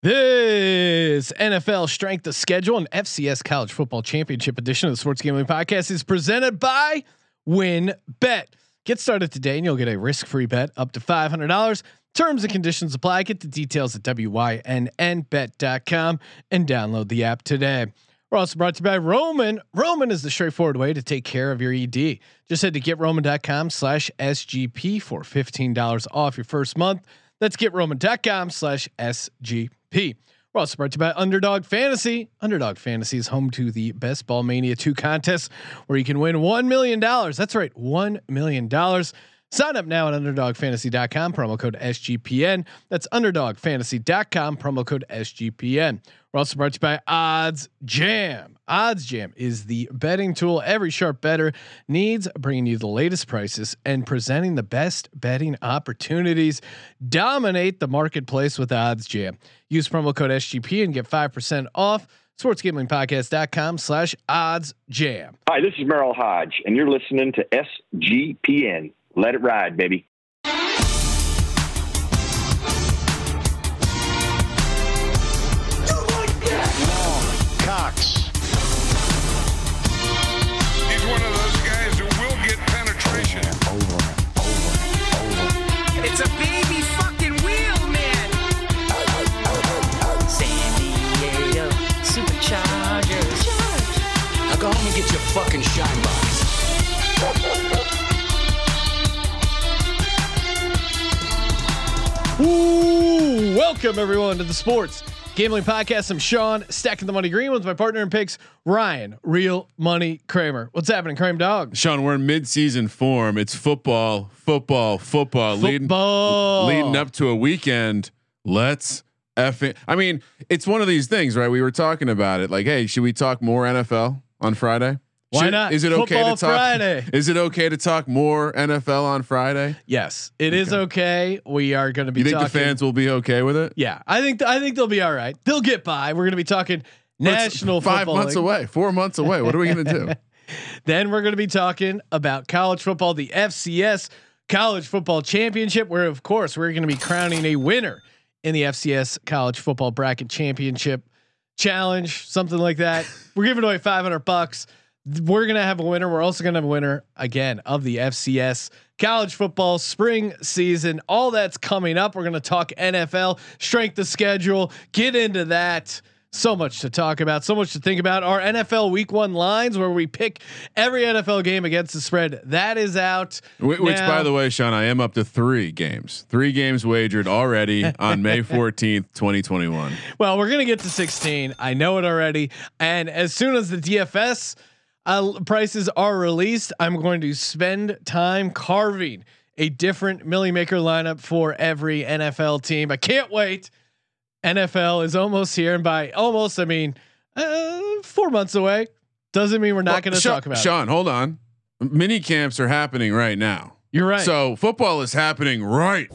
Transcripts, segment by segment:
This NFL Strength of Schedule and FCS College Football Championship edition of the Sports Gambling Podcast is presented by Win Bet. Get started today and you'll get a risk-free bet up to $500. Terms and conditions apply. Get the details at wynnbet.com and download the app today. We're also brought to you by Roman. Roman is the straightforward way to take care of your ED. Just head to getroman.com slash SGP for $15 off your first month. That's getroman.com slash SGP. We're also brought to you by Underdog Fantasy. Underdog Fantasy is home to the Best Ball Mania 2 contest where you can win $1 million. That's right, $1 million. Sign up now at underdogfantasy.com, promo code SGPN. That's underdogfantasy.com, promo code SGPN. We're also brought to you by Odds Jam. Odds Jam is the betting tool every sharp better needs, bringing you the latest prices and presenting the best betting opportunities. Dominate the marketplace with Odds Jam. Use promo code SGP and get 5% off. SportsGamblingPodcast.com slash odds jam. Hi, this is Merril Hoge, and you're listening to SGPN. Let it ride, baby. Welcome everyone to the Sports Gambling Podcast. I'm Sean, stacking the money green with my partner in picks, Ryan, Real Money Kramer. What's happening, Kramer Dog? Sean, we're in mid-season form. It's football, football, football, Football. leading leading up to a weekend. Let's effing. I mean, it's one of these things, right? We were talking about it. Like, hey, should we talk more NFL on Friday? Why Should- not? Is it okay to talk? Friday. Is it okay to talk more NFL on Friday? Yes, it is okay. We are going to be You think talking. the fans will be okay with it? yeah, I think I think they'll be all right. They'll get by. We're going to be talking National five months League. away, four months away. What are we gonna do? Then we're going to be talking about college football, the FCS College Football Championship, where of course we're going to be crowning a winner in the FCS College Football Bracket Championship Challenge, something like that. we're giving away 500 bucks. We're going to have a winner. We're also going to have a winner again of the FCS college football spring season. All that's coming up. We're going to talk NFL, strength of schedule, get into that. So much to talk about, so much to think about. Our NFL Week One lines, where we pick every NFL game against the spread, that is out. Wh- Which, by the way, Sean, I am up to three games. Three games wagered already on May fourteenth, twenty twenty one. Well, we're gonna get to 16. I know it already. And as soon as the DFS uh, prices are released, I'm going to spend time carving a different Milly Maker lineup for every NFL team. I can't wait. NFL is almost here, and by almost, I mean uh, four months away. Doesn't mean we're not going to Sean, talk about. it. Sean, hold on. Mini camps are happening right now. You're right. So football is happening right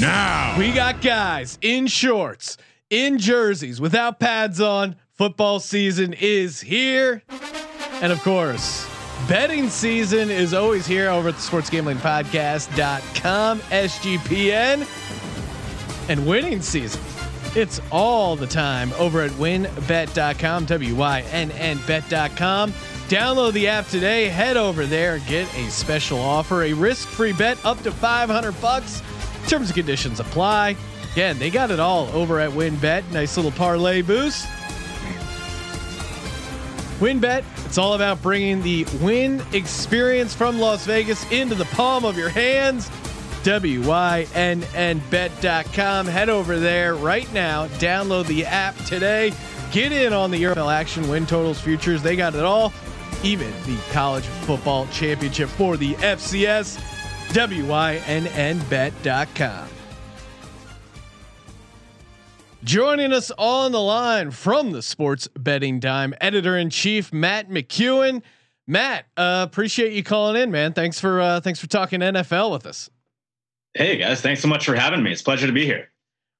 now. We got guys in shorts, in jerseys, without pads on. Football season is here. And of course, betting season is always here over at the sportsgamblingpodcast.com, SGPN. And winning season, it's all the time over at wynnbet.com, W Y N N bet.com. Download the app today, head over there, get a special offer, a risk-free bet up to 500 bucks. Terms and conditions apply. Again, they got it all over at WynnBet. Nice little parlay boost. WynnBet, it's all about bringing the Wynn experience from Las Vegas into the palm of your hands. WYNNBet.com. Head over there right now. Download the app today. Get in on the NFL action, win totals, futures. They got it all. Even the college football championship for the FCS. WYNNBet.com. Joining us on the line from the Sports Betting Dime, editor in chief Matt McEwen. Matt, uh, appreciate you calling in, man. Thanks for uh, thanks for talking NFL with us. Hey guys, thanks so much for having me. It's a pleasure to be here.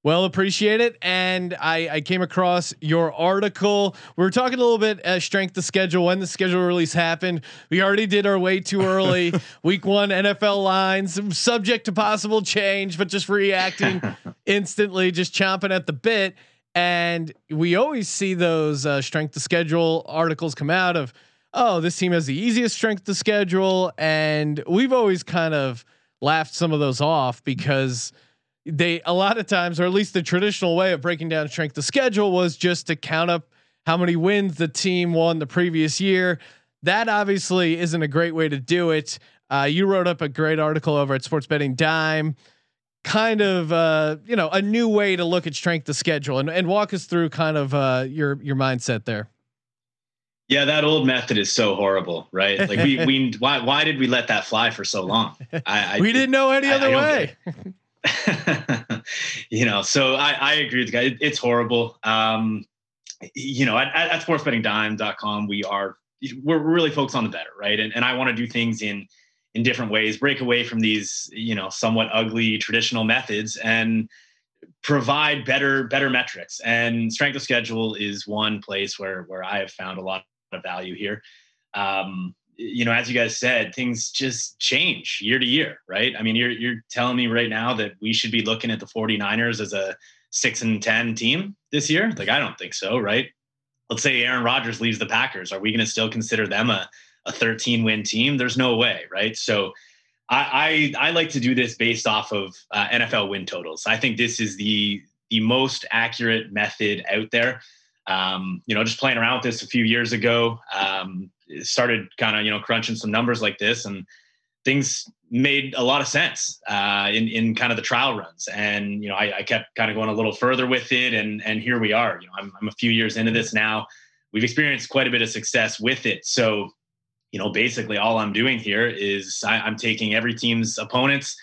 Well, appreciate it. And I, I came across your article. We were talking a little bit uh, strength of schedule when the schedule release happened. We already did our way too early. Week one NFL lines, subject to possible change, but just reacting instantly, just chomping at the bit. And we always see those uh, strength to schedule articles come out of, oh, this team has the easiest strength to schedule, and we've always kind of laughed some of those off because they a lot of times, or at least the traditional way of breaking down strength to schedule was just to count up how many wins the team won the previous year. That obviously isn't a great way to do it. Uh, you wrote up a great article over at Sports Betting Dime, kind of uh, you know a new way to look at strength to schedule, and, and walk us through kind of uh, your your mindset there. Yeah, that old method is so horrible, right? Like we we why why did we let that fly for so long? I, I we didn't know any I- other way. you know, so I, I agree with the guy. It, it's horrible. Um, you know, at, at, sportsbettingdime.com, we are we're really focused on the better, right? And and I want to do things in in different ways, break away from these, you know, somewhat ugly traditional methods and provide better better metrics. And strength of schedule is one place where where I have found a lot of value here. Um, you know, as you guys said, things just change year to year, right? I mean, you're you're telling me right now that we should be looking at the 49ers as a 6 and 10 team this year? Like I don't think so, right? Let's say Aaron Rodgers leaves the Packers. Are we going to still consider them a a 13 win team? There's no way, right? So I I, I like to do this based off of uh, NFL win totals. I think this is the the most accurate method out there. Um, you know, just playing around with this a few years ago, um, started kind of you know crunching some numbers like this, and things made a lot of sense uh, in in kind of the trial runs. And you know, I, I kept kind of going a little further with it, and and here we are. You know, I'm I'm a few years into this now. We've experienced quite a bit of success with it. So, you know, basically all I'm doing here is I, I'm taking every team's opponents,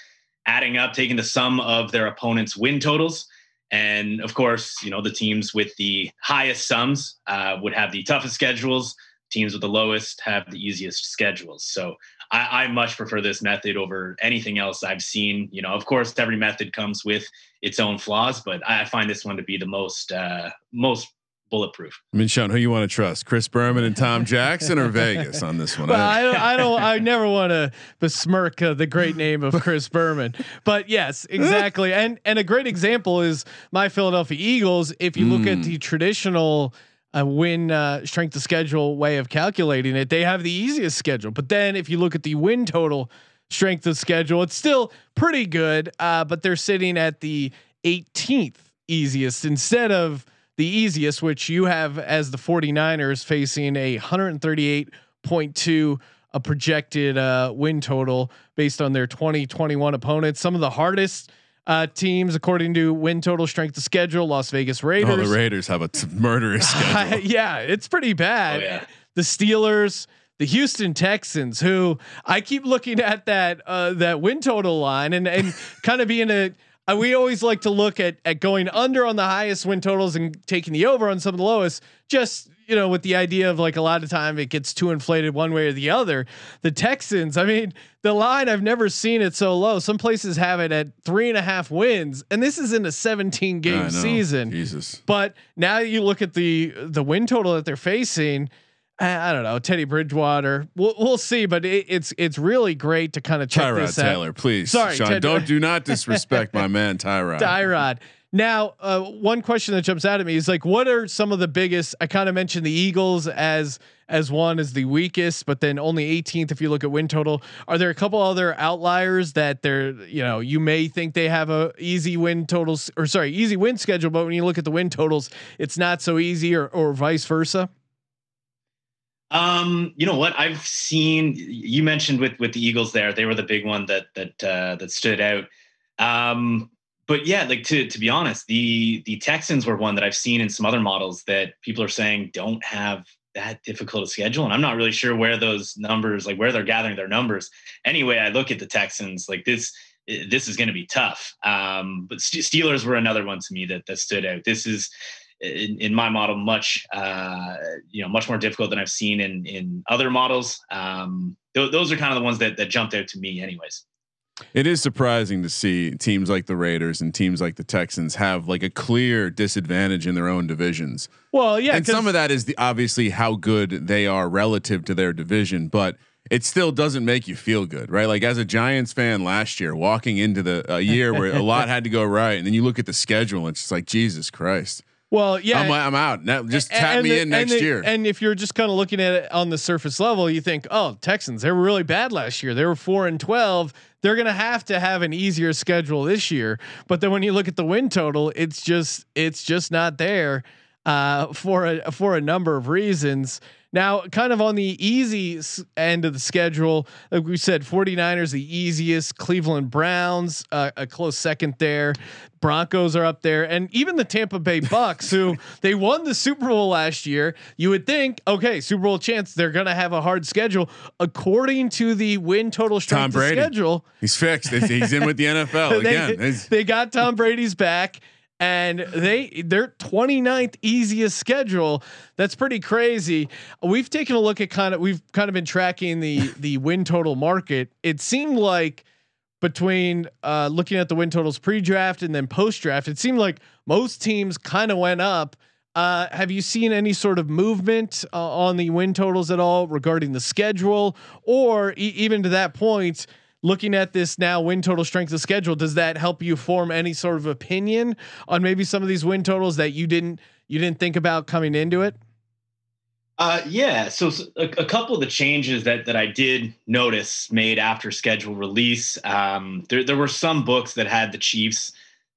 adding up, taking the sum of their opponents' win totals. And of course, you know, the teams with the highest sums uh, would have the toughest schedules. Teams with the lowest have the easiest schedules. So I, I much prefer this method over anything else I've seen. You know, of course, every method comes with its own flaws, but I find this one to be the most uh, most bulletproof. I mean, Sean, who you want to trust, Chris Berman and Tom Jackson or Vegas on this one? But I don't, I don't, I never want to besmirk uh, the great name of Chris Berman. But yes, exactly. And and a great example is my Philadelphia Eagles. If you look at the traditional uh, win uh, strength of schedule way of calculating it, they have the easiest schedule. But then if you look at the win total strength of schedule, it's still pretty good. Uh, but they're sitting at the 18th easiest instead of the easiest, which you have as the 49ers facing a 138.2 a projected uh, win total based on their 2021 opponents. Some of the hardest uh, teams, according to win total strength of schedule, Las Vegas Raiders. Oh, the Raiders have a t- murderous schedule. yeah, it's pretty bad. Oh, yeah. The Steelers, the Houston Texans, who I keep looking at that uh, that win total line and and kind of being a. Uh, we always like to look at at going under on the highest win totals and taking the over on some of the lowest. Just you know, with the idea of like a lot of time it gets too inflated one way or the other. The Texans, I mean, the line I've never seen it so low. Some places have it at three and a half wins, and this is in a 17 game season. Jesus. But now you look at the the win total that they're facing. I, I don't know Teddy Bridgewater. We'll, we'll see, but it, it's it's really great to kind of check Tyrod this out. Taylor, please. Sorry, Sean, Ted- don't do not disrespect my man Tyrod. Tyrod. Now, uh, one question that jumps out at me is like, what are some of the biggest? I kind of mentioned the Eagles as as one as the weakest, but then only 18th if you look at win total. Are there a couple other outliers that they're you know you may think they have a easy win totals or sorry easy win schedule, but when you look at the win totals, it's not so easy, or or vice versa. Um, you know what I've seen. You mentioned with with the Eagles there, they were the big one that that uh, that stood out. Um, but yeah, like to to be honest, the the Texans were one that I've seen in some other models that people are saying don't have that difficult a schedule, and I'm not really sure where those numbers, like where they're gathering their numbers. Anyway, I look at the Texans like this. This is going to be tough. Um, but St- Steelers were another one to me that that stood out. This is in, in my model much uh, you know much more difficult than I've seen in in other models. Um, th- those are kind of the ones that that jumped out to me, anyways. It is surprising to see teams like the Raiders and teams like the Texans have like a clear disadvantage in their own divisions. Well, yeah, and some of that is the obviously how good they are relative to their division, but it still doesn't make you feel good, right? Like as a Giants fan last year, walking into the a year where a lot had to go right, and then you look at the schedule, and it's just like Jesus Christ. Well, yeah, I'm, I'm out. Now, just tap me the- in next the- year. And if you're just kind of looking at it on the surface level, you think, oh, Texans, they were really bad last year. They were four and twelve. They're gonna have to have an easier schedule this year. But then when you look at the win total, it's just it's just not there uh, for a for a number of reasons. Now, kind of on the easy end of the schedule, like we said, 49ers the easiest, Cleveland Browns uh, a close second there. Broncos are up there, and even the Tampa Bay Bucks, who they won the Super Bowl last year. You would think, okay, Super Bowl chance, they're going to have a hard schedule. According to the win total strength Tom Brady. schedule, He's fixed. He's- in with the NFL again. He's- they got Tom Brady's back and they their 29th easiest schedule. That's pretty crazy. We've taken a look at kind of we've kind of been tracking the the win total market. It seemed like between uh, looking at the win totals pre-draft and then post-draft, it seemed like most teams kind of went up. Uh, have you seen any sort of movement uh, on the win totals at all regarding the schedule, or e- even to that point? Looking at this now, win total strength of schedule, does that help you form any sort of opinion on maybe some of these win totals that you didn't you didn't think about coming into it? Uh, yeah. So a couple of the changes that that I did notice made after schedule release. Um, there there were some books that had the Chiefs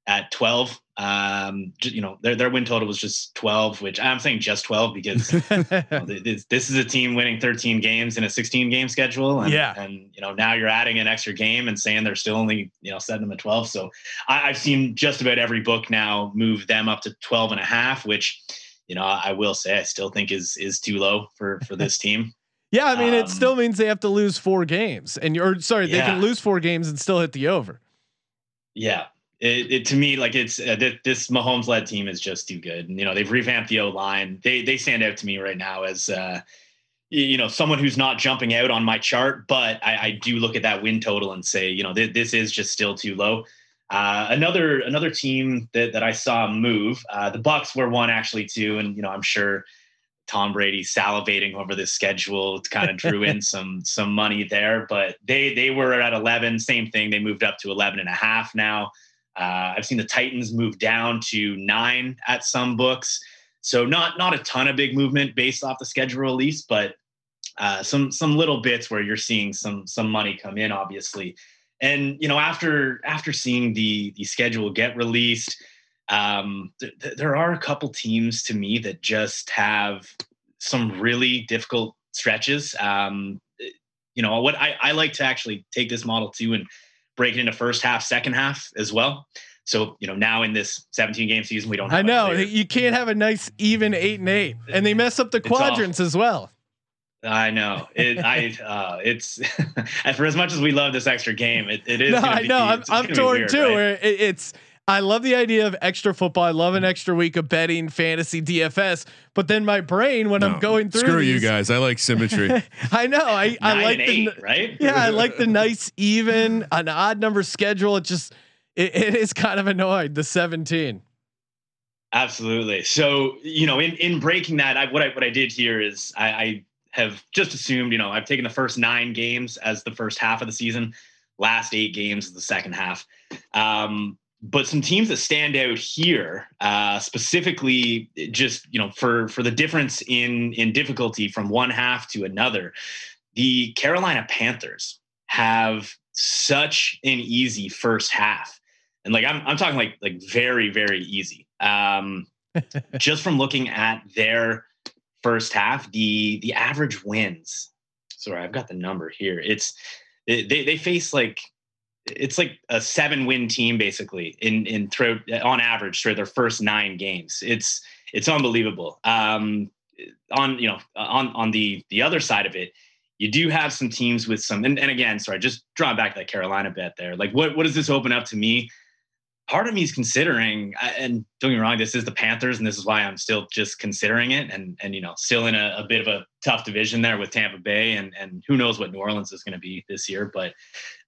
at twelve. Um, you know, their their win total was just twelve, which I'm saying just twelve because you know, this, this is a team winning 13 games in a 16 game schedule. And, Yeah. And, you know, now you're adding an extra game and saying they're still only, you know, setting them at 12. So I, I've seen just about every book now move them up to 12 and a half, which, you know, I will say I still think is, is too low for, for this team. Yeah, I mean, it Um, still means they have to lose four games, and you're sorry, they can lose four games and still hit the over. Yeah. It, it to me like it's uh, th- this Mahomes led team is just too good. And, you know, they've revamped the O line. They they stand out to me right now as uh, you know someone who's not jumping out on my chart, but I, I do look at that win total and say, you know, th- this is just still too low. Uh, another another team that that I saw move, uh, the Bucks were one actually too, and you know I'm sure Tom Brady salivating over this schedule kind of drew in some some money there, but they they were at 11, same thing. They moved up to 11 and a half now. Uh, I've seen the Titans move down to nine at some books, so not not a ton of big movement based off the schedule release, but uh, some some little bits where you're seeing some some money come in, obviously. And you know, after after seeing the the schedule get released, um, th- th- there are a couple teams to me that just have some really difficult stretches. Um, you know, what I, I like to actually take this model too and break it into first half, second half as well. So, you know, now in this 17 game season, we don't have I know you can't have a nice even eight and eight, and they mess up the It's awful. quadrants as well. I know it. I uh, it's and for as much as we love this extra game, it, it is. No, I be- know. I'm, I'm torn weird, too. right? It, it's I love the idea of extra football. I love an extra week of betting fantasy DFS. But then my brain when I'm going through Screw you guys. I like symmetry. I know. I I like and the eight, right? yeah. I like the nice even an odd number schedule. It just it, it is kind of annoying. The 17. Absolutely. So, you know, in, in breaking that, I, what I what I did here is I, I have just assumed, you know, I've taken the first nine games as the first half of the season, last eight games as the second half. Um, but some teams that stand out here, uh, specifically, just you know, for for the difference in in difficulty from one half to another, the Carolina Panthers have such an easy first half, and like I'm I'm talking like like very very easy. Um, just from looking at their first half, the the average wins. Sorry, I've got the number here. It's they they face like it's like a seven win team basically in in throw on average through their first nine games. It's it's unbelievable. Um, on you know on on the the other side of it, you do have some teams with some and, and again, sorry, just drawing back that Carolina bet there. Like what what does this open up to me? Part of me is considering, and don't get me wrong, this is the Panthers, and this is why I'm still just considering it, and and you know, still in a, a bit of a tough division there with Tampa Bay, and and who knows what New Orleans is going to be this year, but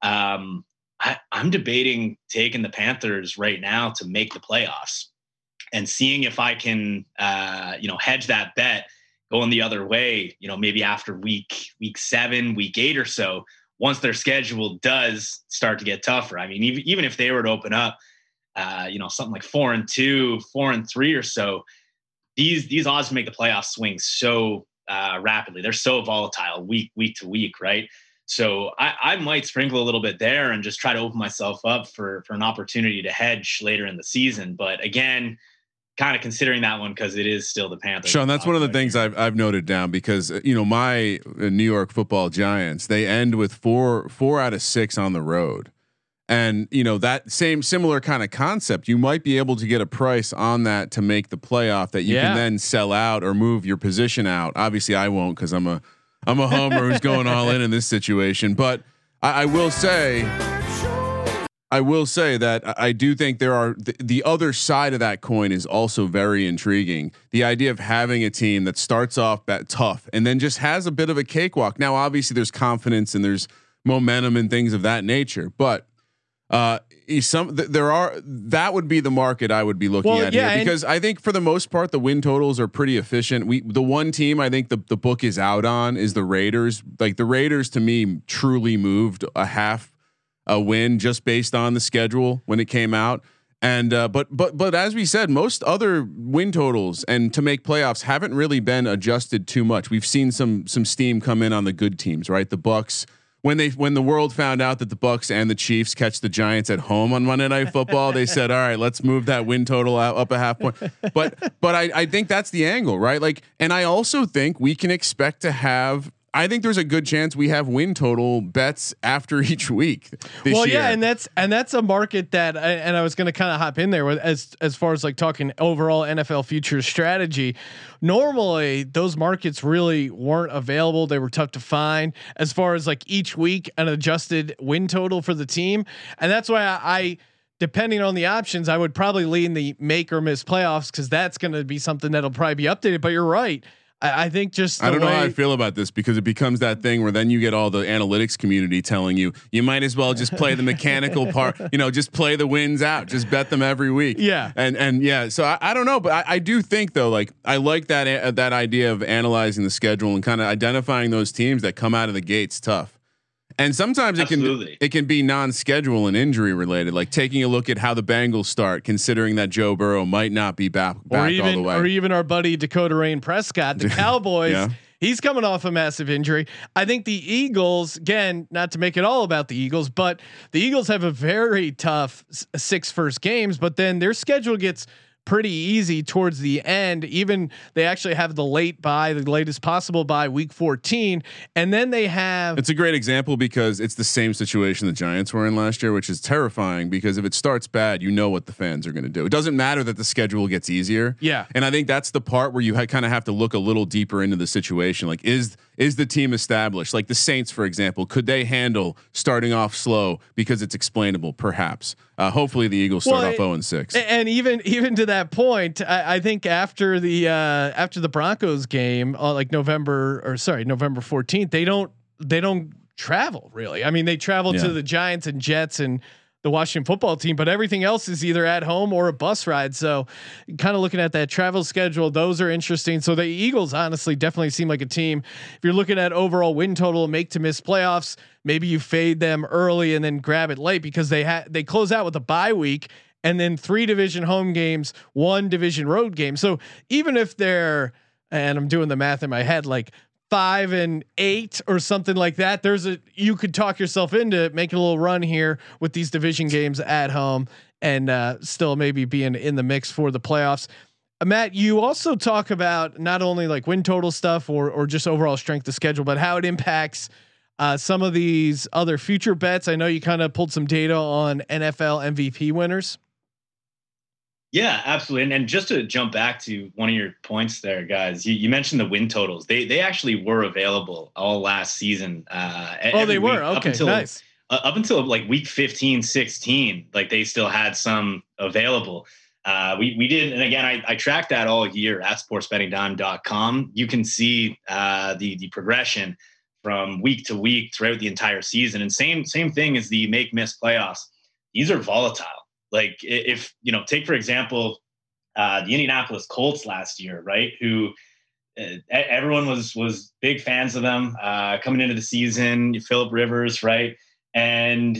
um, I, I'm debating taking the Panthers right now to make the playoffs and seeing if I can, uh, you know, hedge that bet going the other way. You know, maybe after week week seven, week eight or so, once their schedule does start to get tougher. I mean, even even if they were to open up uh, you know, something like four and two, four and three or so, these these odds make the playoffs swing so uh, rapidly. They're so volatile week week to week, right? So I, I might sprinkle a little bit there and just try to open myself up for for an opportunity to hedge later in the season. But again, kind of considering that one because it is still the Panthers. Sean, that's one of the things I've I've noted down because uh, you know my uh, New York Football Giants they end with four four out of six on the road, and you know that same similar kind of concept. You might be able to get a price on that to make the playoff that you Yeah. can then sell out or move your position out. Obviously, I won't because I'm a I'm a homer who's going all in in this situation. But I, I will say. I will say that I- do think there are the, the other side of that coin is also very intriguing. The idea of having a team that starts off that tough and then just has a bit of a cakewalk. Now, obviously, there's confidence and there's momentum and things of that nature, but uh, some there are that would be the market I would be looking Well, at yeah, here because I think for the most part the win totals are pretty efficient. We the one team I think the the book is out on is the Raiders. Like the Raiders to me truly moved a half a win just based on the schedule when it came out. And uh, but but but as we said, most other win totals and to make playoffs haven't really been adjusted too much. We've seen some some steam come in on the good teams, right? The Bucks when they when the world found out that the Bucks and the Chiefs catch the Giants at home on Monday Night Football, they said, "All right, let's move that win total out up a half point." But but I I think that's the angle, right? Like, and I also think we can expect to have. I think there's a good chance we have win total bets after each week. This well, year. yeah, and that's and that's a market that, I- and I was going to kind of hop in there with as as far as like talking overall NFL futures strategy. Normally, those markets really weren't available; they were tough to find. As far as like each week, an adjusted win total for the team, and that's why I. I Depending on the options, I would probably lean the make or miss playoffs because that's going to be something that'll probably be updated. But you're right. I, I think just I don't know how I feel about this because it becomes that thing where then you get all the analytics community telling you you might as well just play the mechanical part, you know, just play the wins out, just bet them every week. Yeah. and and yeah, so I, I don't know, but I, I do think though, like I like that uh, that idea of analyzing the schedule and kind of identifying those teams that come out of the gates tough. And sometimes it can it can be non-schedule and injury related, like taking a look at how the Bengals start, considering that Joe Burrow might not be back back or all the even way. or even our buddy Dakota Rayne Prescott, the Cowboys. Yeah. He's coming off a massive injury. I think the Eagles, again, not to make it all about the Eagles, but the Eagles have a very tough six first games, but then their schedule gets pretty easy towards the end. Even they actually have the late by the latest possible by week 14. And then they have It's a great example because it's the same situation the Giants were in last year, which is terrifying because if it starts bad, you know what the fans are going to do. It doesn't matter that the schedule gets easier. Yeah. And I think that's the part where you ha- kind of have to look a little deeper into the situation. Like, is is the team established? Like the Saints, for example, could they handle starting off slow because it's explainable? Perhaps. Uh, hopefully, the Eagles start Well, off zero and six. And even even to that point, I, I think after the uh, after the Broncos game, uh, like November or sorry November fourteenth, they don't they don't travel really. I mean, they travel Yeah. to the Giants and Jets and the Washington football team, but everything else is either at home or a bus ride. So, kind of looking at that travel schedule, those are interesting. So the Eagles honestly definitely seem like a team. If you're looking at overall win total, make to miss playoffs, maybe you fade them early and then grab it late because they had they close out with a bye week and then three division home games, one division road game. So even if they're and I'm doing the math in my head like five and eight or something like that, there's a you could talk yourself into making a little run here with these division games at home and uh, still maybe being in the mix for the playoffs. Uh, Matt, you also talk about not only like win total stuff or or just overall strength of schedule, but how it impacts uh, some of these other future bets. I know you kind of pulled some data on NFL MVP winners. Yeah, absolutely. And, and just to jump back to one of your points there, guys, you, you mentioned the win totals. They they actually were available all last season. Uh, Oh, they were okay, until, nice. uh, up until like week 15, 16, like they still had some available. Uh, we, we did, and again, I, I tracked that all year at sportsbettingdime.com. You can see uh, the the progression from week to week throughout the entire season. And same same thing as the make miss playoffs. These are volatile. Like if you know, take for example, uh, the Indianapolis Colts last year, right? Who uh, everyone was was big fans of them uh, coming into the season. Philip Rivers, right? And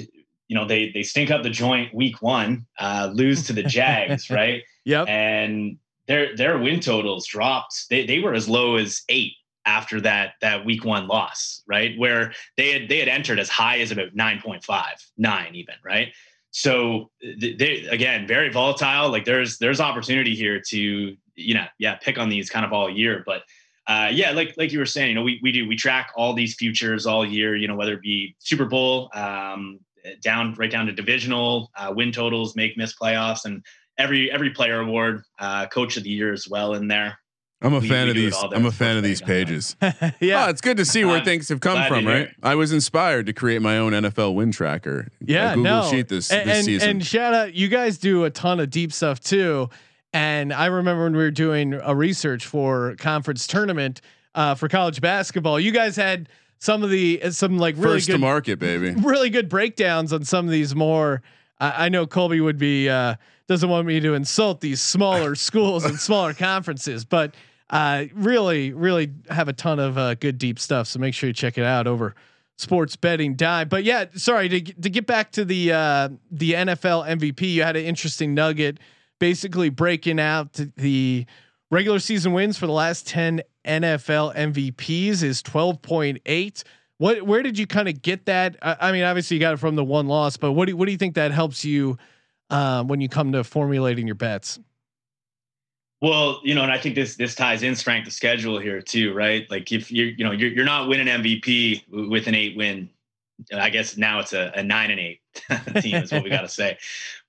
you know, they they stink up the joint week one, uh, lose to the Jags, right? Yep. And their their win totals dropped. They they were as low as eight after that that week one loss, right? Where they had they had entered as high as about 9.5, 9 even, right? So they again very volatile. Like there's there's opportunity here to you know yeah pick on these kind of all year, but uh, yeah, like like you were saying, you know, we we do we track all these futures all year. You know, whether it be Super Bowl, um, down right down to divisional uh, win totals, make miss playoffs, and every every player award, uh, coach of the year as well in there. I'm a We- fan we of these. I'm a fan of these pages. yeah. Oh, it's good to see where I'm things have come from, right? I was inspired to create my own NFL win tracker. a Yeah, Google no. sheet this, and, this season. and shout out, you guys do a ton of deep stuff too. And I remember when we were doing a research for conference tournament uh, for college basketball, you guys had some of the some like really First to market, baby. really good breakdowns on some of these more. I I know Colby would be uh, doesn't want me to insult these smaller schools and smaller conferences, but uh, really, really have a ton of uh, good deep stuff. So make sure you check it out over sports betting dime. But yeah, sorry to to get back to the uh, the NFL MVP. You had an interesting nugget, basically breaking out the regular season wins for the last ten NFL MVPs is twelve point eight. What where did you kind of get that? I, I mean, obviously you got it from the one loss, but what do what do you think that helps you um, when you come to formulating your bets? Well, you know, and I think this this ties in strength of schedule here too, right? Like if you're, you know, you're you're not winning MVP with an eight win. I guess now it's a, a nine and eight team is what we got to say.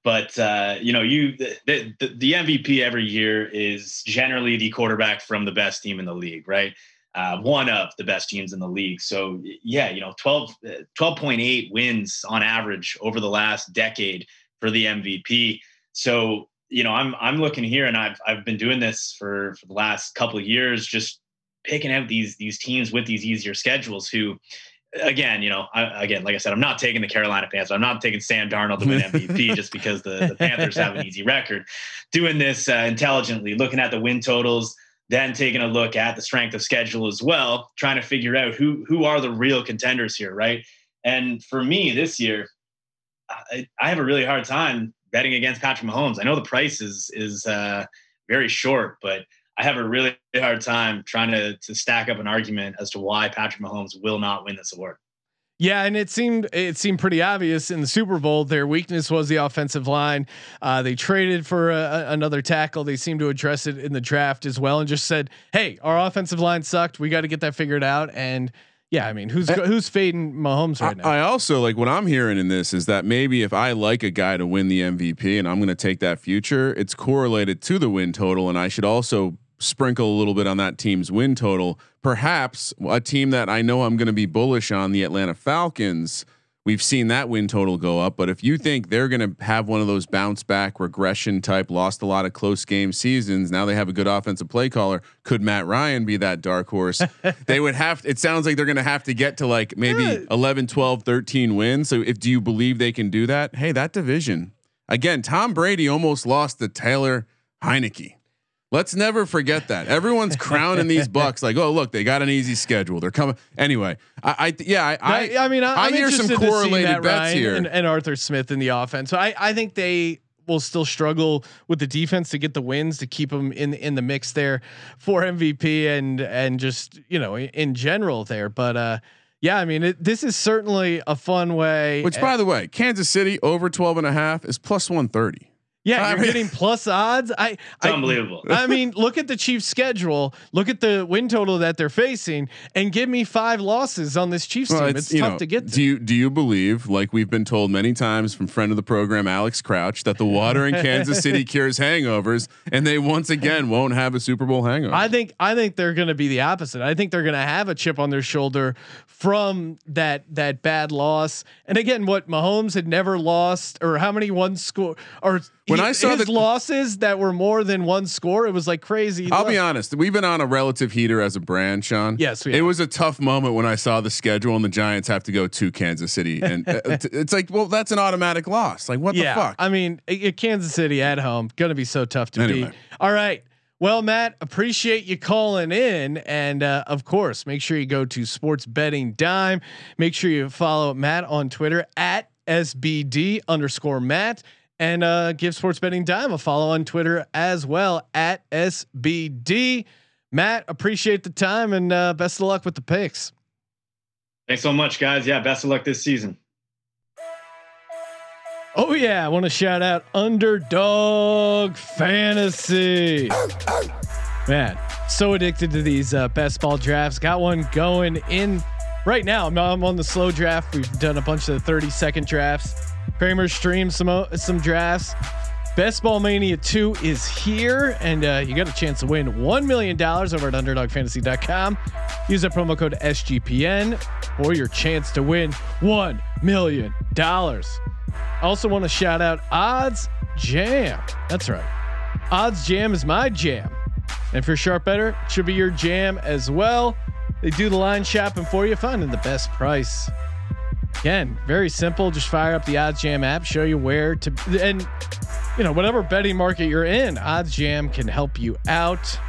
But uh, you know, you the, the the MVP every year is generally the quarterback from the best team in the league, right? Uh, one of the best teams in the league. So yeah, you know, 12, uh, 12.8 wins on average over the last decade for the MVP. So you know, I'm I'm looking here, and I've I've been doing this for for the last couple of years, just picking out these these teams with these easier schedules. Who, again, you know, I, again, like I said, I'm not taking the Carolina Panthers. I'm not taking Sam Darnold to win MVP just because the the Panthers have an easy record. Doing this uh, intelligently, looking at the win totals, then taking a look at the strength of schedule as well, trying to figure out who who are the real contenders here, right? And for me this year, I, I have a really hard time betting against Patrick Mahomes. I know the price is is uh, very short, but I have a really hard time trying to to stack up an argument as to why Patrick Mahomes will not win this award. Yeah, and it seemed it seemed pretty obvious in the Super Bowl. Their weakness was the offensive line. Uh, they traded for a, another tackle. They seemed to address it in the draft as well, and just said, "Hey, our offensive line sucked. We got to get that figured out." And yeah, I mean, who's who's fading Mahomes right now? I, I also like what I'm hearing in this is that maybe if I like a guy to win the MVP and I'm going to take that future, it's correlated to the win total, and I should also sprinkle a little bit on that team's win total. Perhaps a team that I know I'm going to be bullish on, the Atlanta Falcons. We've seen that win total go up, but if you think they're going to have one of those bounce back regression type, lost a lot of close game seasons, now they have a good offensive play caller. Could Matt Ryan be that dark horse? they would have. It sounds like they're going to have to get to like maybe Yeah. 11, 12, 13 wins. So if do you believe they can do that? Hey, that division again. Tom Brady almost lost to Taylor Heinicke. Let's never forget that. Everyone's crowning these Bucks like, oh look, they got an easy schedule. They're coming anyway. I, I yeah, I, I, I, mean, I, I hear some interested to see correlated bets Ryan here. and, and Arthur Smith in the offense. So I, I think they will still struggle with the defense to get the wins to keep them in in the mix there for MVP and and just you know in, in general there. But uh, yeah, I mean, it, this is certainly a fun way. Which, by the way, Kansas City over 12 and a half is plus 130. Yeah, I you're mean- getting plus odds. I, It's I unbelievable. I mean, look at the Chiefs' schedule. Look at the win total that they're facing, and give me five losses on this Chiefs Well, team. It's, you tough know, to get to. Do you do you believe, like we've been told many times from friend of the program Alex Crouch, that the water in Kansas City cures hangovers, and they once again won't have a Super Bowl hangover? I think I think they're going to be the opposite. I think they're going to have a chip on their shoulder from that that bad loss. And again, what Mahomes had never lost, or how many one score, or When he- I saw the- losses that were more than one score, it was like crazy. I'll be honest. We've been on a relative heater as a brand, Sean. Yes, we it was a tough moment when I saw the schedule and the Giants have to go to Kansas City, and uh, it's like, well, that's an automatic loss. Like, what yeah, the fuck? I mean, Kansas City at home going to be so tough to Anyway. beat. All right. Well, Matt, appreciate you calling in, and uh, of course, make sure you go to Sports Betting Dime. Make sure you follow Matt on Twitter at SBD underscore Matt and uh, give Sports Betting Dime a follow on Twitter as well at SBD. Matt, appreciate the time and uh, best of luck with the picks. Thanks so much, guys. Yeah, best of luck this season. Oh yeah, I want to shout out Underdog Fantasy. Man, so addicted to these uh, best ball drafts. Got one going in right now. I'm, I'm on the slow draft. We've done a bunch of the 30 second drafts. Kramer streamed some some drafts. Best Ball Mania 2 is here, and uh, you got a chance to win $1 million over at UnderdogFantasy.com. Use that promo code SGPN for your chance to win $1 million. Also want to shout out Odds Jam. That's right. Odds Jam is my jam. And for sharp better, should be your jam as well. They do the line shopping for you, finding the best price. Again, very simple. Just fire up the Odds Jam app, show you where to, and you know whatever betting market you're in, Odds Jam can help you out.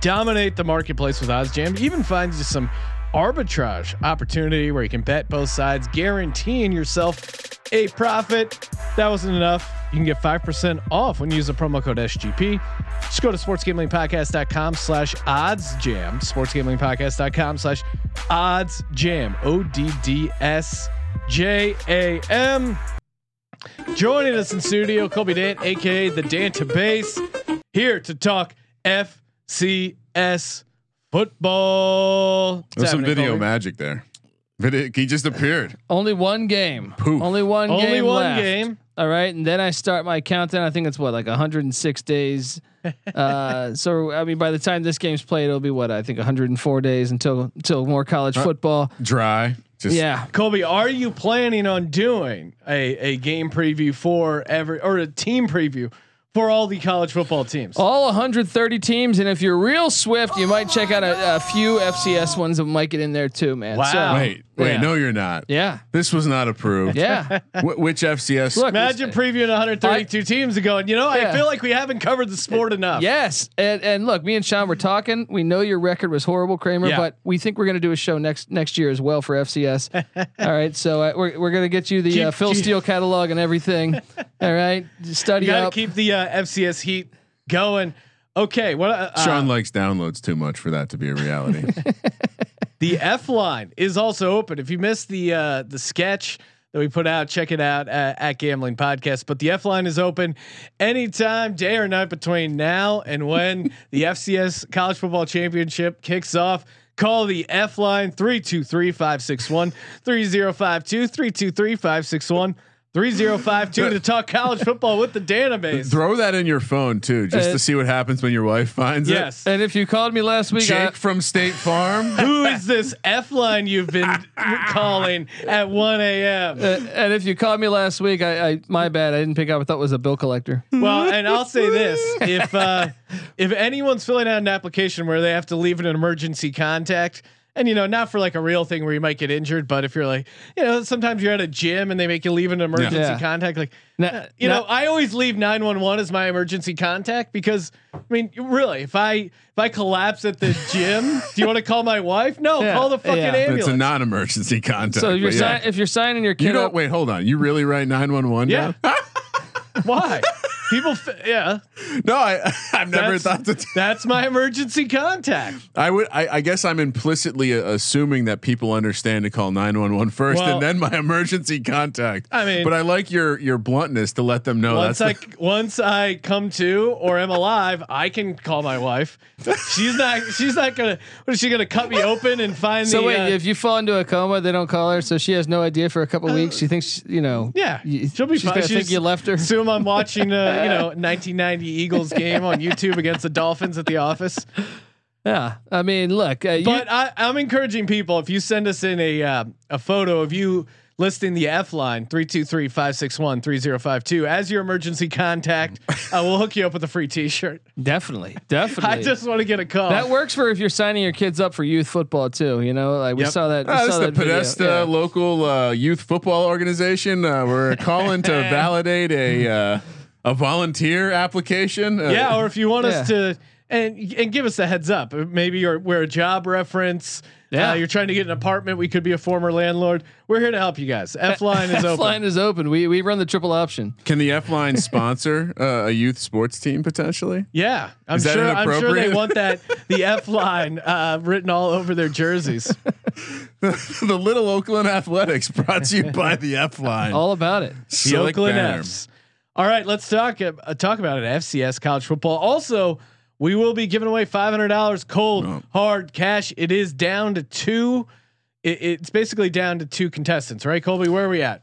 Dominate the marketplace with Odds Jam. Even find you some arbitrage opportunity where you can bet both sides, guaranteeing yourself a profit. That wasn't enough. You can get 5% off when you use the promo code SGP. Just go to sportsgamblingpodcast.com slash odds jam. Sportsgamblingpodcast.com slash odds jam. O D D S J A M. Joining us in studio, Kobe Dant, aka the Danta Base, here to talk FCS football. What's There's some video Kobe? magic there. Video, he just appeared. Only one game. Poof. Only one Only game. Only one left. game. All right, and then I start my countdown. I think it's what like 106 days. uh, so I mean, by the time this game's played, it'll be what I think 104 days until until more college football. Dry. Just yeah, Kobe, are you planning on doing a, a game preview for every or a team preview for all the college football teams? all 130 teams, and if you're real swift, you might check out a, a few FCS ones that might get in there too, man. Wow. So, Wait, wait, yeah. no, you're not. Yeah, This was not approved. yeah. Wh- which FCS? Look, Imagine previewing 132 teams and going, you know, I feel like we haven't covered the sport enough. Yes, and and look, me and Sean were talking. We know your record was horrible, Kramer, Yeah. but we think we're going to do a show next next year as well for FCS. All right, so uh, we're we're going to get you the Keep- uh, Phil keep- Steele catalog and everything. All right, study You got to up. keep the uh, FCS heat going. Okay, what uh, Sean likes downloads too much for that to be a reality. the F line is also open. If you missed the uh, the sketch that we put out, check it out at, at Gambling Podcast. But the F line is open anytime, day or night between now and when the FCS College Football Championship kicks off. Call the F line 323 561 3052 323 561 3052 to talk college football with the database. Throw that in your phone too, just Uh, to see what happens when your wife finds it. Yes. and if you called me last it. week, I, Jake from State Farm. Who is this F line you've been calling at 1 a.m.? uh, and if you called me last week, I, I my bad, I didn't pick up. I thought it was a bill collector. Well, and I'll say this: if uh, if anyone's filling out an application where they have to leave an emergency contact, and you know, not for like a real thing where you might get injured, but if you're like, you know, sometimes you're at a gym and they make you leave an emergency Yeah. contact, like, Now- uh, you now- know, I always leave nine one one as my emergency contact because, I mean, really, if I if I collapse at the gym, do you want to call my wife? No, Yeah, call the fucking yeah. ambulance. It's a non-emergency contact. So if you're but yeah. if you're signing your you kid don't up, wait. Hold on. You really write nine one one yeah. Why? People, f- yeah. No, I I've never That's- thought that. That's my emergency contact. I would. I, I guess I'm implicitly uh, assuming that people understand to call 911 first Well- and then my emergency contact. I mean- but I like your your bluntness to let them know once I that's the- once I come to or am alive, I can call my wife. She's not. She's not gonna. What is she gonna cut me open and find So the? wait, uh, if you fall into a coma, they don't call her, so she has no idea for a couple weeks. She thinks you know. yeah, y- she'll be she's fine. gonna think you left her. Assume I'm watching, uh, you know, 1990 Eagles game on YouTube against the Dolphins at the office. Yeah, I mean, look, uh, you, But I, I'm encouraging people if you send us in a uh, a photo of you listing the F line 323-561-3052 as your emergency contact, uh, we'll hook you up with a free T-shirt. definitely, definitely. I just want to get a call. that works for if you're signing your kids up for youth football too. You know, like we Yep. saw that. We Ah, this saw is the that video. Podesta Yeah. local uh, youth football organization. Uh, we're calling to validate a uh, a volunteer application. Uh, Yeah, or if you want us to and and give us a heads up. Maybe you're we're a job reference. Yeah. Uh, you're trying to get an apartment. We could be a former landlord. We're here to help you guys. F line is open. F line is open. We we run the triple option. Can the F line sponsor uh, a youth sports team potentially? Yeah, I'm Is sure. I'm sure they want that the F line uh, written all over their jerseys. the Little Oakland Athletics brought to you by the F line. All about it. the Slick Oakland banner. Fs. All right, let's talk uh, talk about it. FCS college football. Also, we will be giving away five hundred dollars cold Oh. hard cash. It is down to two. It, it's basically down to two contestants, right, Colby? Where are we at?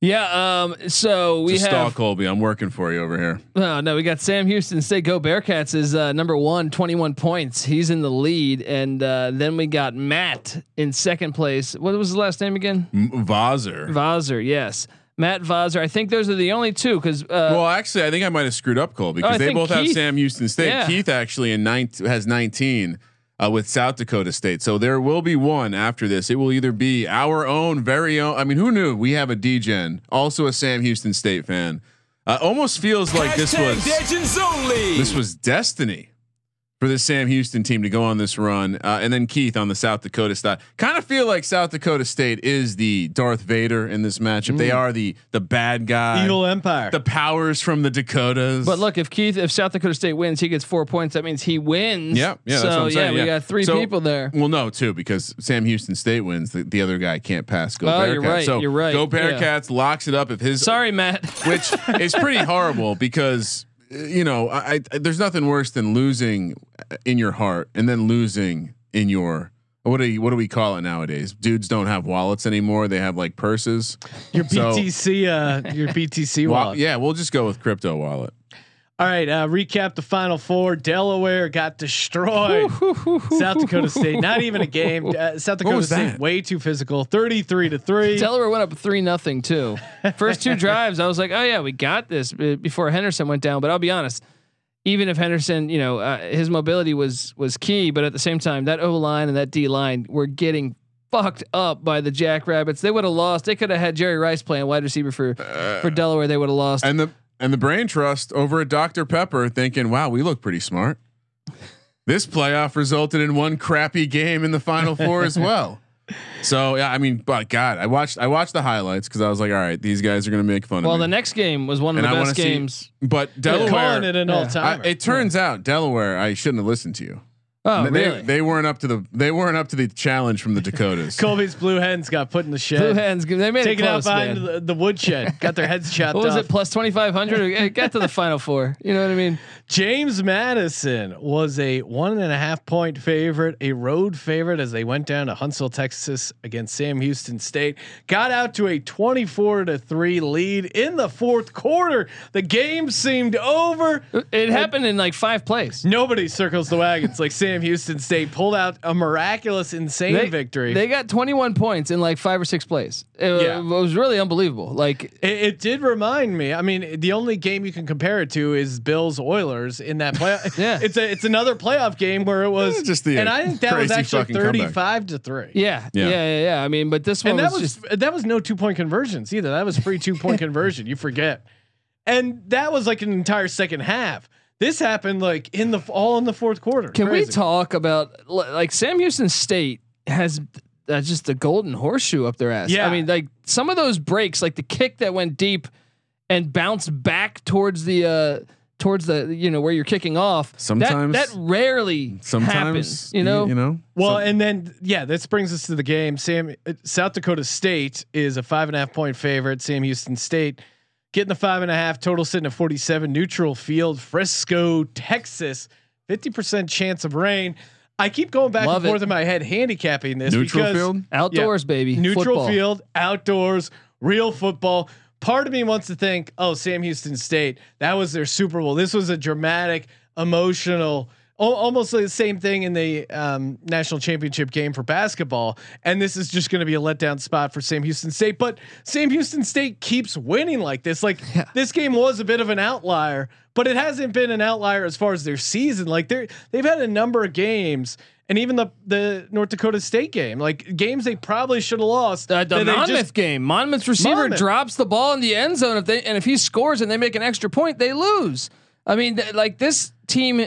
Yeah. Um. So we Just stall. Colby. I'm working for you over here. Oh, no, we got Sam Houston State Go Bearcats is uh, number one, 21 points. He's in the lead, and uh, then we got Matt in second place. What was his last name again? M- Vazer. Vazer. Yes, Matt Vazer. I think those are the only two because uh, well, actually, I think I might have screwed up Colby Oh, because they think both have Sam Houston State. Yeah. Keith actually in nine has 19 uh, with South Dakota State. So there will be one after this. It will either be our own very own. I mean, who knew we have a DGen, also a Sam Houston State fan. Uh, almost feels like this was this was destiny for the Sam Houston team to go on this run, uh, and then Keith on the South Dakota side. Kind of feel like South Dakota State is the Darth Vader in this matchup. They are the the bad guy, Evil Empire. the powers from the Dakotas. But look, if Keith, if South Dakota State wins, he gets four points. That means he wins. Yeah, yeah. So that's what I'm saying. yeah, we yeah. got three So- people there. Well, no, two because Sam Houston State wins. The, the other guy can't pass. Go Oh, Bearcats. you're right, So you're right, Go yeah. Bearcats locks it up if his Sorry, Matt. which is pretty horrible because you know I, I there's nothing worse than losing in your heart and then losing in your what do you, what do we call it nowadays? Dudes don't have wallets anymore; they have like purses. your So- BTC, uh, your BTC Wa- wallet. yeah, we'll just go with crypto wallet. All right, uh, recap the final four. Delaware got destroyed. South Dakota State, not even a game. Uh, South Dakota State, that? way too physical. Thirty-three to three. Delaware went up three nothing too. First two drives, I was like, oh yeah, we got this uh, before Henderson went down. But I'll be honest, even if Henderson, you know, uh, his mobility was was key, but at the same time, that O line and that D line were getting fucked up by the Jackrabbits. They would have lost. They could have had Jerry Rice playing wide receiver for for Delaware. They would have lost. And the and the brain trust over at Dr Pepper, thinking, "Wow, we look pretty smart." This playoff resulted in one crappy game in the final four as well. So yeah, I mean, but God, I watched I watched the highlights because I was like, all right, these guys are gonna make fun well, of the next game was one of And the I wanna best see- games. but Delaware, it an Yeah. all-timer. I, it turns out Delaware, I shouldn't have listened to you. Oh, they, really? they weren't up to the they weren't up to the challenge from the Dakotas. Colby's blue hens got put in the shed. Blue hens, They made Taken it out close, behind man. the, the woodshed. Got their heads chopped What was off. it? Plus twenty five hundred. It got to the final four. You know what I mean? James Madison was a one and a half point favorite, a road favorite as they went down to Huntsville, Texas against Sam Houston State. Got out to a 24 to 3 lead in the fourth quarter. The game seemed over. It happened in like five plays. Nobody circles the wagons like Sam Houston State pulled out a miraculous, insane They, victory. They got 21 points in like five or six plays. It, Yeah. it was really unbelievable. Like It, it did remind me. I mean, the only game you can compare it to is Bills Oilers in that play. Yeah. it's a it's another playoff game where it was Just the and I think that was actually fucking comeback. thirty five to three. yeah, yeah, Yeah. yeah, yeah, I mean, but this one and that was, was just that was no two point conversions either. That was free two point conversion. You forget, and that was like an entire second half. This happened like in the all in the fourth quarter. Can we talk about like Sam Houston State has uh, just the golden horseshoe up their ass? Yeah. I mean, like some of those breaks, like the kick that went deep and bounced back towards the uh towards the you know where you're kicking off. that- Sometimes- that, rarely Sometimes happens. You know, you know. Well, So- and then yeah, this brings us to the game. Sam uh, South Dakota State is a five and a half point favorite. Sam Houston State getting the five and a half total sitting at forty seven. Neutral field, Frisco, Texas. Fifty percent chance of rain. I keep going back Love and forth it. in my head handicapping this neutral because field. outdoors, baby, neutral Football. field, outdoors, real football. Part of me wants to think, oh, Sam Houston State, that was their Super Bowl. This was a dramatic, emotional, al- almost the same thing in the um, national championship game for basketball. And this is just going to be a letdown spot for Sam Houston State. But Sam Houston State keeps winning like this. Like this game was a bit of an outlier, but it hasn't been an outlier as far as their season. Like they're they've had a number of games. And even the the North Dakota State game, like games they probably should have lost. Uh, the Monmouth just- game. Monmouth's receiver Monmouth. drops the ball in the end zone. If they and if he scores and they make an extra point, they lose. I mean, th- like this team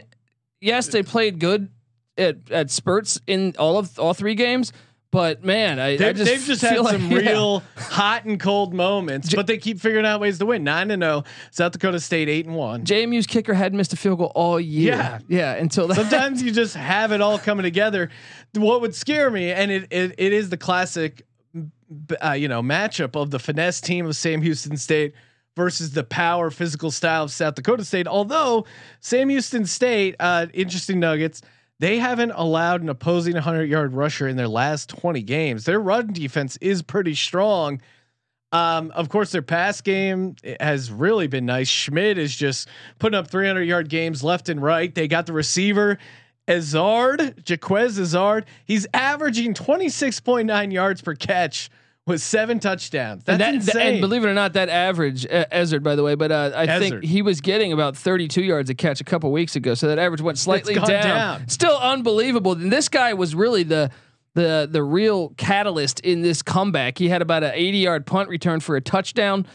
yes, they played good at, at spurts in all of all three games. But man, I, I They've just they've just had like- some yeah. real hot and cold moments, but they keep figuring out ways to win. Nine and zero. South Dakota State eight and one. JMU's kicker hadn't missed a field goal all year. Yeah. yeah. Until that. Sometimes you just have it all coming together. What would scare me, and it it, it is the classic, uh, you know, matchup of the finesse team of Sam Houston State versus the power physical style of South Dakota State. Although Sam Houston State, uh, interesting nuggets. They haven't allowed an opposing 100 yard rusher in their last 20 games. Their run defense is pretty strong. Um, of course, their pass game has really been nice. Schmitt is just putting up 300 yard games left and right. They got the receiver, Azard, Jequez Azard. He's averaging 26.9 yards per catch with seven touchdowns. That's and, that, insane. and believe it or not, that average uh, Ezzard, by the way, but uh, I Ezzard. think he was getting about 32 yards a catch a couple weeks ago. So that average went slightly down. down. Still unbelievable. And this guy was really the the the real catalyst in this comeback. He had about an 80 yard punt return for a touchdown.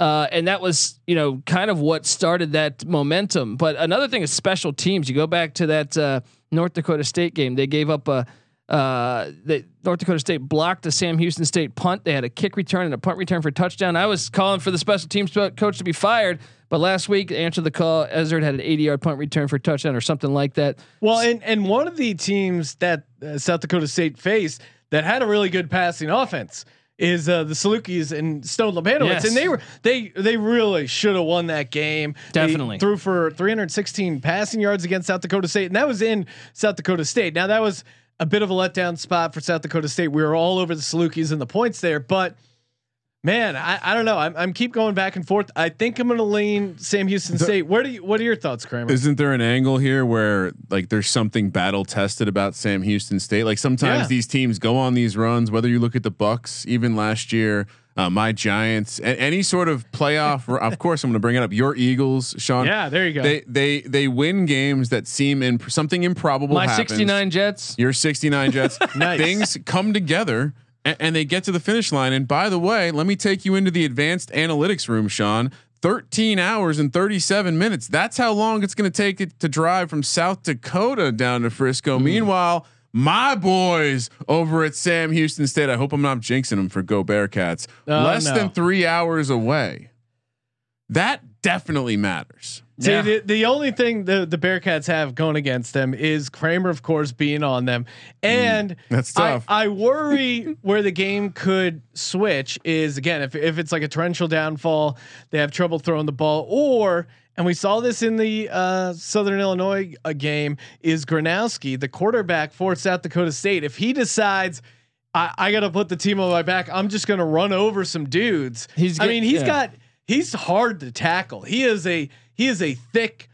Uh, and that was, you know, kind of what started that momentum. But another thing is special teams. You go back to that uh, North Dakota State game. They gave up a uh, the North Dakota State blocked a Sam Houston State punt. They had a kick return and a punt return for a touchdown. I was calling for the special teams coach to be fired, but last week answered the call. Ezzard had an 80 yard punt return for a touchdown or something like that. Well, and and one of the teams that uh, South Dakota State faced that had a really good passing offense is uh, the Salukis and Stone Labanowitz, Yes. and they were they they really should have won that game. They Definitely. threw for 316 passing yards against South Dakota State, and that was in South Dakota State. Now that was a bit of a letdown spot for South Dakota State. We were all over the Salukis and the points there, but. Man, I, I don't know. I'm, I'm keep going back and forth. I think I'm going to lean Sam Houston State. Where do you? What are your thoughts, Kramer? Isn't there an angle here where like there's something battle tested about Sam Houston State? Like sometimes Yeah. these teams go on these runs. Whether you look at the Bucks, even last year, uh, my Giants, a- any sort of playoff. of course, I'm going to bring it up. Your Eagles, Sean. Yeah, there you go. They they they win games that seem in something improbable. My happens. 69 Jets. Your 69 Jets. Nice. Things come together and, and they get to the finish line. And by the way, let me take you into the advanced analytics room, Sean. 13 hours and 37 minutes. That's how long it's going to take it to drive from South Dakota down to Frisco. Hmm. Meanwhile, my boys over at Sam Houston State, I hope I'm not jinxing them for Go Bearcats, Oh, less no. than three hours away. That definitely matters. See, Yeah. the, the only thing the, the Bearkats have going against them is Kramer, of course, being on them. Mm, and That's I, tough. I worry where the game could switch is again, if, if it's like a torrential downfall, they have trouble throwing the ball, or, and we saw this in the uh, Southern Illinois uh, game, is Gronowski, the quarterback for South Dakota State. If he decides, I, I got to put the team on my back, I'm just going to run over some dudes. He's I mean, he's yeah. got, he's hard to tackle. He is a, he is a thick,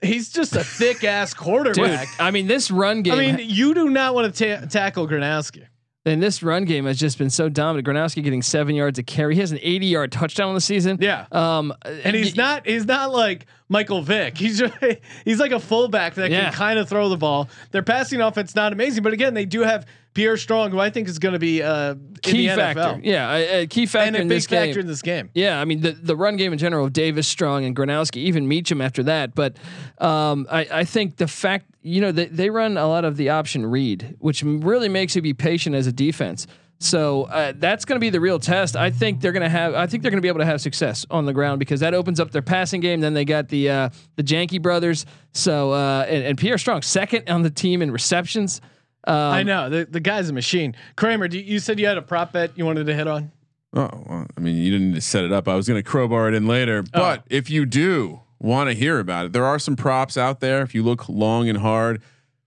he's just a thick ass Dude, quarterback. I mean, this run game. I mean, you do not want to ta- tackle Gronowski. And this run game has just been so dominant. Gronowski getting seven yards a carry. He has an 80 yard touchdown on the season. Yeah. Um, And he's not he's not like Michael Vick. He's just, he's like a fullback that Yeah. can kind of throw the ball. Their passing offense not amazing, but again, they do have Pierre Strong, who I think is going to be uh, key factor. NFL. Yeah, a, a key factor and a in big this factor game. in this game. Yeah, I mean the the run game in general of Davis, Strong, and Gronowski, even Meacham after that. But um, I I think the fact you know they they run a lot of the option read, which really makes you be patient as a defense. So uh, that's going to be the real test. I think they're going to have. I think they're going to be able to have success on the ground because that opens up their passing game. Then they got the uh, the Janke brothers. So uh, and, and Pierre Strong second on the team in receptions. Um, I know the the guy's a machine. Kramer, do you, you said you had a prop bet you wanted to hit on? Oh, well, I mean, you didn't need to set it up. I was going to crowbar it in later, but if you do want to hear about it, there are some props out there. If you look long and hard,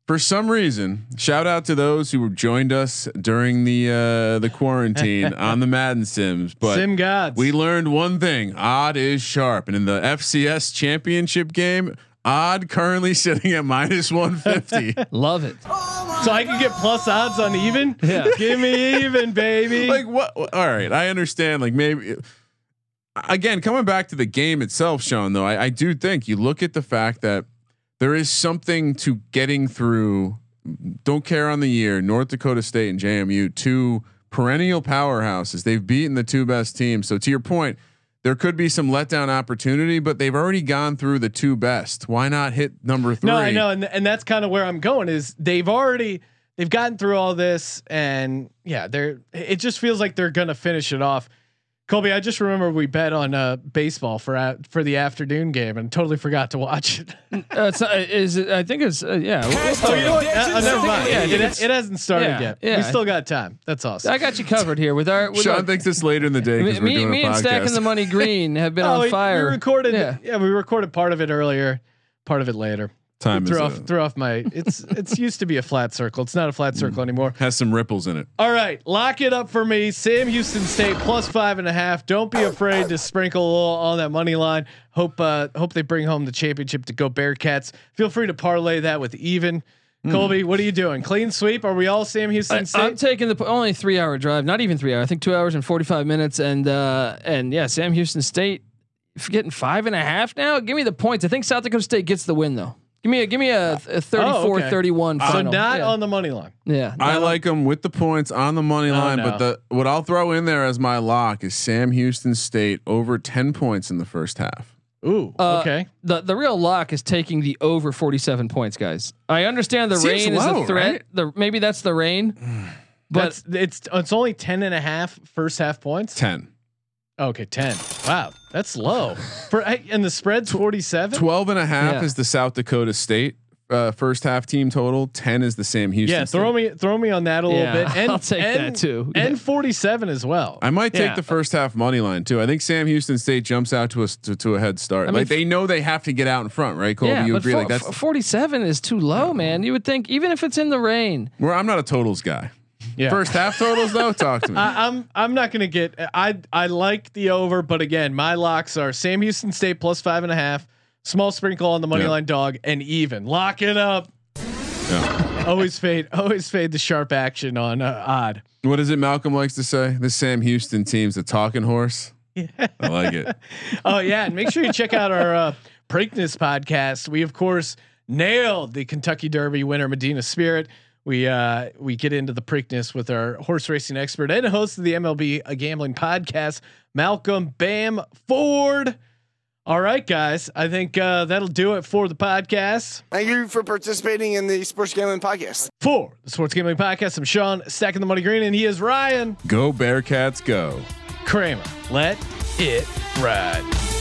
for some reason, shout out to those who joined us during the uh, the quarantine on the Madden Sims. But Sim gods. we learned one thing: odd is sharp, and in the FCS championship game. Odd currently sitting at minus 150. love it. so I can get plus odds on even. Yeah. give me even, baby. like what all right i understand like maybe again coming back to the game itself sean though I, I do think you look at the fact that there is something to getting through don't care on the year north dakota state and jmu two perennial powerhouses they've beaten the two best teams so to your point there could be some letdown opportunity, but they've already gone through the two best. Why not hit number three? No, I know, and and that's kind of where I'm going. Is they've already they've gotten through all this, and yeah, they're. It just feels like they're gonna finish it off. Colby, I just remember we bet on uh, baseball for a for the afternoon game, and totally forgot to watch it. Uh, it's not, is it? I think it's uh, yeah. we'll- we'll oh, you know what? Uh, uh, never mind. Yeah, it, it hasn't started yeah, yet. yeah. We still got time. That's awesome. I got you covered here with our. With Sean our thinks it's later in the day me, because we're me, doing me a and podcast. stacking the money green have been oh, on fire. we recorded. Yeah. Yeah. we recorded part of it earlier, part of it later. Time is threw uh, off threw off my. It's it's used to be a flat circle. It's not a flat circle anymore. has some ripples in it. All right, lock it up for me. Sam Houston State plus five and a half. Don't be afraid to sprinkle a little on that money line. Hope uh, hope they bring home the championship to go Bearcats. Feel free to parlay that with even. Colby, what are you doing? Clean sweep? Are we all Sam Houston I, State? I'm taking the only three hour drive, not even three hour. I think two hours and forty five minutes, and uh, and yeah, Sam Houston State getting five and a half now. Give me the points. I think South Dakota State gets the win though. Give me a give me a, a 34 okay. 31 so final. not yeah. on the money line. yeah. I like them with the points on the money line, no. but the what I'll throw in there as my lock is Sam Houston State over ten points in the first half. Ooh, Uh, okay. the the real lock is taking the over 47 points, guys. I understand the Seems rain is a threat. right? The maybe that's the rain. But That's it's it's only 10 and a half first half points. Ten. Okay, 10. Wow, that's low. For and the spread's 47. 12 and a half Yeah. is the South Dakota State uh, first half team total. 10 is the Sam Houston. Yeah, throw State. me throw me on that a little Yeah, bit. And I'll take and, that too. And 47 as well. I might take Yeah. the first half money line too. I think Sam Houston State jumps out to us to, to a head start. I mean, like they know they have to get out in front, right? Colby, yeah, you but agree? fo- like that's 47 is too low, man. You would think even if it's in the rain. where I'm not a totals guy. Yeah. First half totals though, talk to me. I, I'm I'm not gonna get I I like the over, but again, my locks are Sam Houston State plus five and a half, small sprinkle on the money Yeah. line dog, and even. Lock it up. Yeah. Always fade, always fade the sharp action on uh, odd. What is it Malcolm likes to say? This Sam Houston team's a talking horse. Yeah. I like it. Oh yeah, and make sure you check out our uh, Preakness podcast. We of course nailed the Kentucky Derby winner Medina Spirit. We uh, we get into the Preakness with our horse racing expert and host of the MLB a gambling podcast, Malcolm Bam Ford. All right, guys, I think uh, that'll do it for the podcast. Thank you for participating in the Sports Gambling Podcast. For the Sports Gambling Podcast, I'm Sean stacking the money green, and he is Ryan Go Bearcats, go. Kramer. Let it ride.